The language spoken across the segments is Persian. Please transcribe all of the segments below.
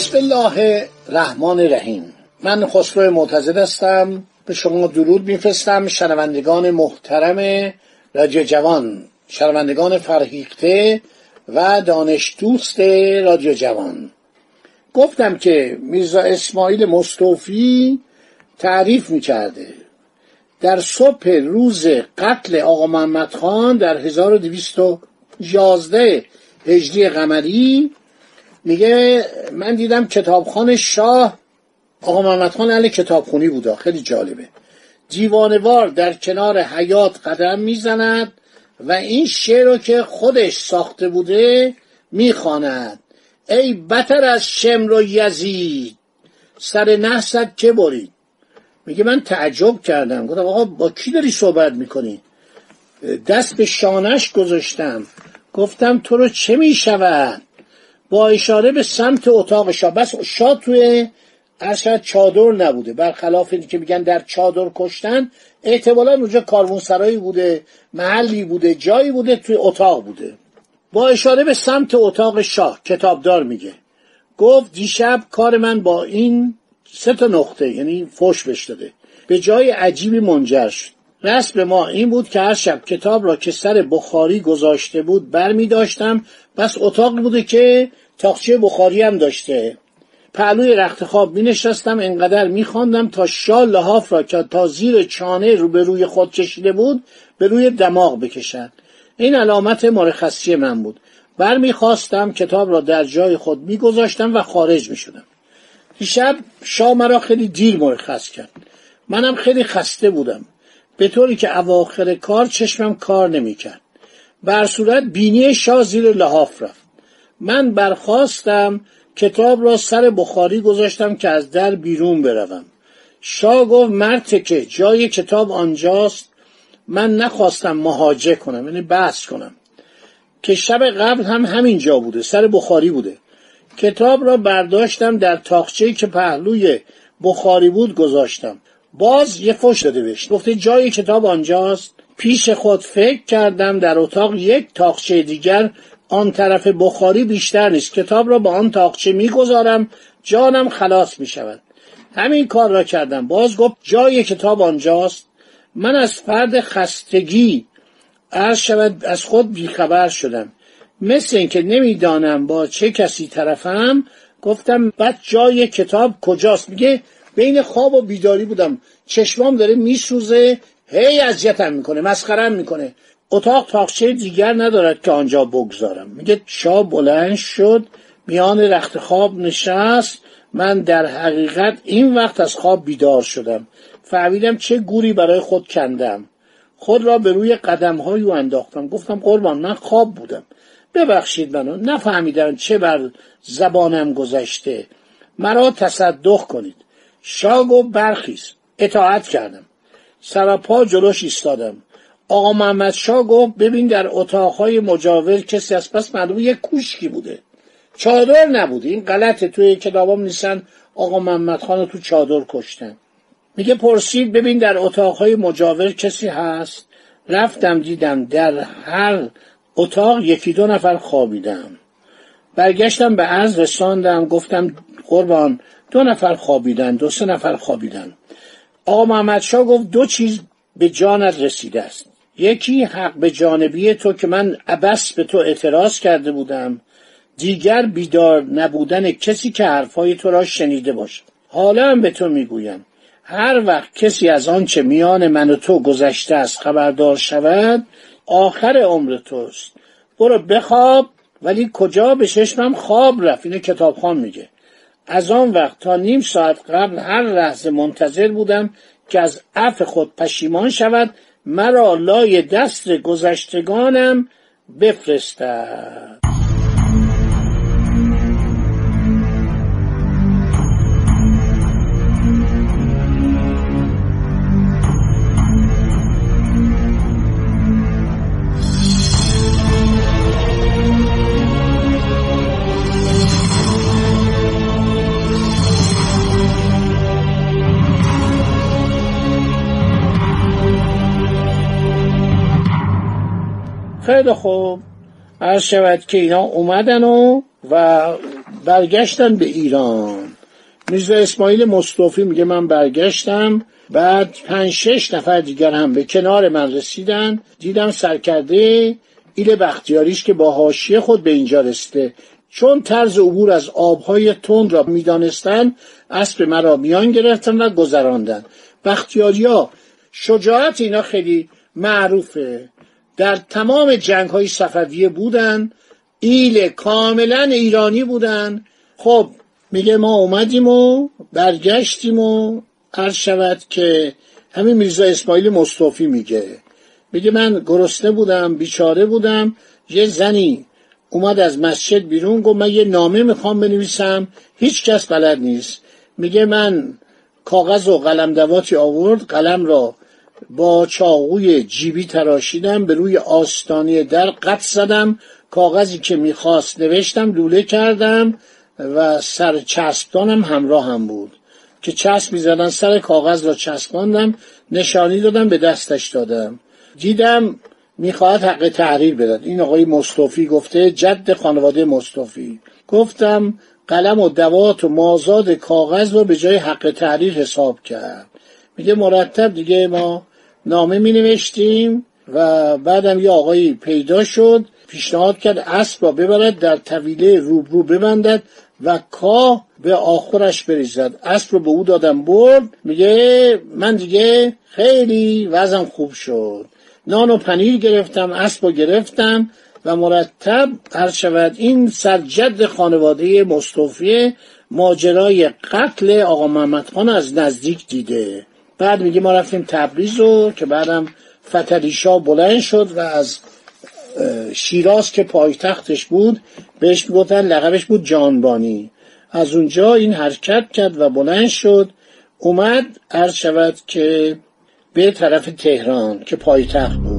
بسم الله الرحمن الرحیم. من خسرو معتزد هستم. به شما درود میفرستم. شنوندگان محترم رادیو جوان شنوندگان فرهیخته و دانش دوست رادیو جوان. گفتم که میرزا اسماعیل مستوفی تعریف می‌کرده. در صبح روز قتل آقا محمد خان در 1211 هجری قمری میگه من دیدم کتابخانه شاه آقا محمد خان اهل کتابخونی بودا. خیلی جالبه. دیوانوار در کنار حیات قدم می‌زند و این شعر رو که خودش ساخته بوده می‌خواند. ای بتر از شمر و یزید سر نحست که برید. میگه من تعجب کردم. گفتم آقا با کی داری صحبت می‌کنی؟ دست به شانش گذاشتم. گفتم تو رو چه می‌شود؟ با اشاره به سمت اتاق شاه. بس شاه توی اصلا چادر نبوده. برخلاف اینکه که میگن در چادر کشتن احتمالا اونجا کاروانسرایی بوده محلی بوده جایی بوده توی اتاق بوده. با اشاره به سمت اتاق شاه کتابدار میگه. گفت دیشب کار من با این سه تا نقطه یعنی فوش بش داده. به جای عجیبی منجر شد. رسم ما این بود که هر شب کتاب را که سر بخاری گذاشته بود بر می داشتم بس اتاقی بوده که تاخچه بخاری هم داشته. پهلوی رخت خواب می نشستم انقدر می خواندم تا شال لحاف را که تا زیر چانه رو به روی خود کشیده بود به روی دماغ بکشد. این علامت مرخصی من بود. بر می خواستم کتاب را در جای خود می گذاشتم و خارج می شدم دیشب شاه مرا خیلی دیر مرخص کرد. منم خیلی خسته بودم. به طوری که اواخر کار چشمم کار نمی‌کرد. بر صورت بینی شاه زیر لحاف رفت. من برخواستم کتاب را سر بخاری گذاشتم که از در بیرون بروم. شاه گفت مرد که جای کتاب آنجاست. من نخواستم مهاجه کنم یعنی بحث کنم. که شب قبل هم همین جا بوده سر بخاری بوده. کتاب را برداشتم در تاخچه که پهلوی بخاری بود گذاشتم. باز یه فش داده بهش. گفته جای کتاب آنجاست. پیش خود فکر کردم در اتاق یک تاخچه دیگر آن طرف بخاری بیشتر نیست. کتاب را با آن تاخچه می‌گذارم. جانم خلاص می شود همین کار را کردم. باز گفت جای کتاب آنجاست. من از فرد خستگی عرض شود از خود بیخبر شدم. مثل اینکه نمی‌دانم با چه کسی طرفم. گفتم بعد جای کتاب کجاست؟ میگه بین خواب و بیداری بودم. چشمام داره میسوزه هی اذیتم می‌کنه مسخرم می‌کنه. اتاق تاقچه دیگر ندارد که آنجا بگذارم. میگه شاه بلند شد میان رخت خواب نشست. من در حقیقت این وقت از خواب بیدار شدم. فهمیدم چه گوری برای خود کندم. خود را به روی قدم های انداختم. گفتم قربان من خواب بودم. ببخشید منو نفهمیدم چه بر زبانم گذشته. مرا تصدق کنید. شاه گفت برخیز. اطاعت کردم. سراپا جلوش ایستادم. آقا محمد شاه گفت ببین در اتاقهای مجاور کسی از پس معلوم یک کوشکی بوده. چادر نبوده. این غلطه. توی کتابام نیستن آقا محمد خان تو چادر کشتن. میگه پرسید ببین در اتاقهای مجاور کسی هست؟ رفتم دیدم در هر اتاق یکی دو نفر خوابیدم برگشتم به عرض رساندم. گفتم قربان دو نفر خوابیدن دو سه نفر خوابیدن. آقا محمد شاه گفت دو چیز به جانت رسیده است. یکی حق به جانبی تو که من عبس به تو اعتراض کرده بودم. دیگر بیدار نبودن کسی که حرفای تو را شنیده باشد. حالا هم به تو می‌گویم. هر وقت کسی از آنچه میان من و تو گذشته است خبردار شود آخر عمر توست. برو بخواب ولی کجا به چشمم خواب رفت؟ اینه کتابخان میگه. از آن وقت تا نیم ساعت قبل هر لحظه منتظر بودم که از عف خود پشیمان شود مرا لای دست گذشتگانم بفرستد. خیلی خوب. عرض شود که اینا اومدن و و برگشتن به ایران. میرزا اسماعیل مصطفی میگه من برگشتم. بعد پنج شش نفر دیگر هم به کنار من رسیدن. دیدم سرکرده ایل بختیاریش که با حاشیه خود به اینجا رسیده. چون طرز عبور از آبهای تند را می‌دانستند اسب مرا میان گرفتن و گذراندن. بختیاریا شجاعت اینا خیلی معروفه. در تمام جنگ های صفویه بودن ایل کاملا ایرانی بودن. خب میگه ما اومدیم و برگشتیم و عرض شود که همین میرزا اسماعیل مصطفی میگه. میگه من گرسنه بودم بیچاره بودم. یه زنی اومد از مسجد بیرون گفت من یه نامه می‌خوام بنویسم. هیچ کس بلد نیست. میگه من کاغذ و قلم دواتی آورد قلم را با چاقوی جیبی تراشیدم به روی آستانه در قط زدم کاغذی که می‌خواست نوشتم لوله کردم و سر چسبدانم همراه هم بود. که چسب می‌زدن سر کاغذ را چسباندم نشانی دادم به دستش دادم. دیدم می‌خواهد حق تحریر بدن این آقای مصطفی گفته جد خانواده مصطفی. گفتم قلم و دوات و مازاد کاغذ رو به جای حق تحریر حساب کرد. میگه مرتب دیگه ما نامه می نوشتیم و بعدم یه آقایی پیدا شد پیشنهاد کرد اسب را ببرد در طویله روبرو ببندد و کاه به آخرش بریزد. اسب رو به او دادم برد. میگه من دیگه خیلی وزم خوب شد. نان و پنیر گرفتم اسب رو گرفتم و مرتب هر شود این سرجد خانواده مصطفی ماجرای قتل آقا محمد خان از نزدیک دیده. بعد میگه ما رفتیم تبریز رو که بعدم فتریشا بلند شد و از شیراز که پایتختش بود بهش می‌گفتن لقبش بود جانبانی. از اونجا این حرکت کرد و بلند شد. اومد عرض شود که به طرف تهران که پایتخت بود.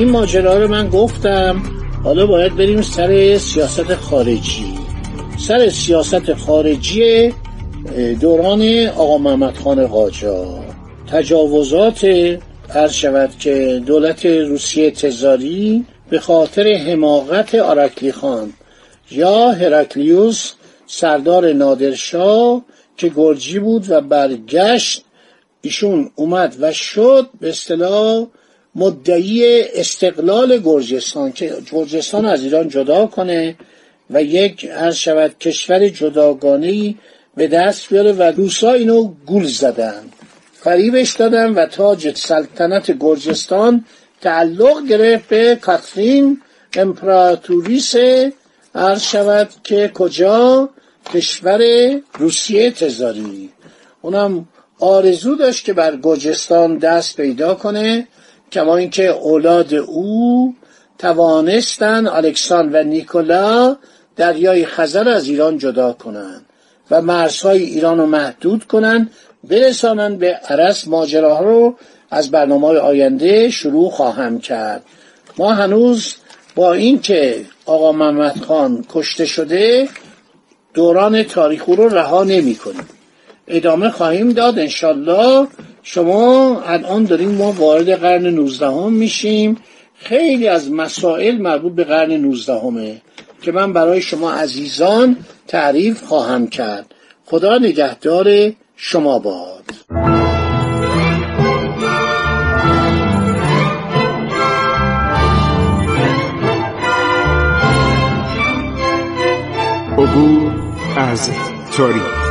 این ماجرا رو من گفتم. حالا باید بریم سر سیاست خارجی. سر سیاست خارجی دوران آقا محمد خان قاجار تجاوزات عرض شود که دولت روسیه تزاری به خاطر حماقت آرکلی خان یا هرکلیوس سردار نادرشاه که گرجی بود و برگشت ایشون اومد و شد به اصطلاح مدعی استقلال گرجستان که گرجستان از ایران جدا کنه و یک عرض شود کشور جداگانه به دست بیاره و روسا اینو گول زدن فریبش دادن و تاج سلطنت گرجستان تعلق گرفت به کاترین امپراتوریس عرض شود که کجا کشور روسیه تزاری. اونم آرزو داشت که بر گرجستان دست پیدا کنه کما اینکه اولاد او توانستن الکسان و نیکولا دریای خزر از ایران جدا کنند و مرزهای ایران رو محدود کنند برسانند به عرس ماجراها رو از برنامه آینده شروع خواهم کرد. ما هنوز با اینکه آقا محمد خان کشته شده دوران تاریخ رو رها نمی کنیم ادامه خواهیم داد انشالله شما الان داریم ما وارد قرن 19 میشیم. خیلی از مسائل مربوط به قرن 19 که من برای شما عزیزان تعریف خواهم کرد. خدا نگهدار شما باد. عبور از تاریخ.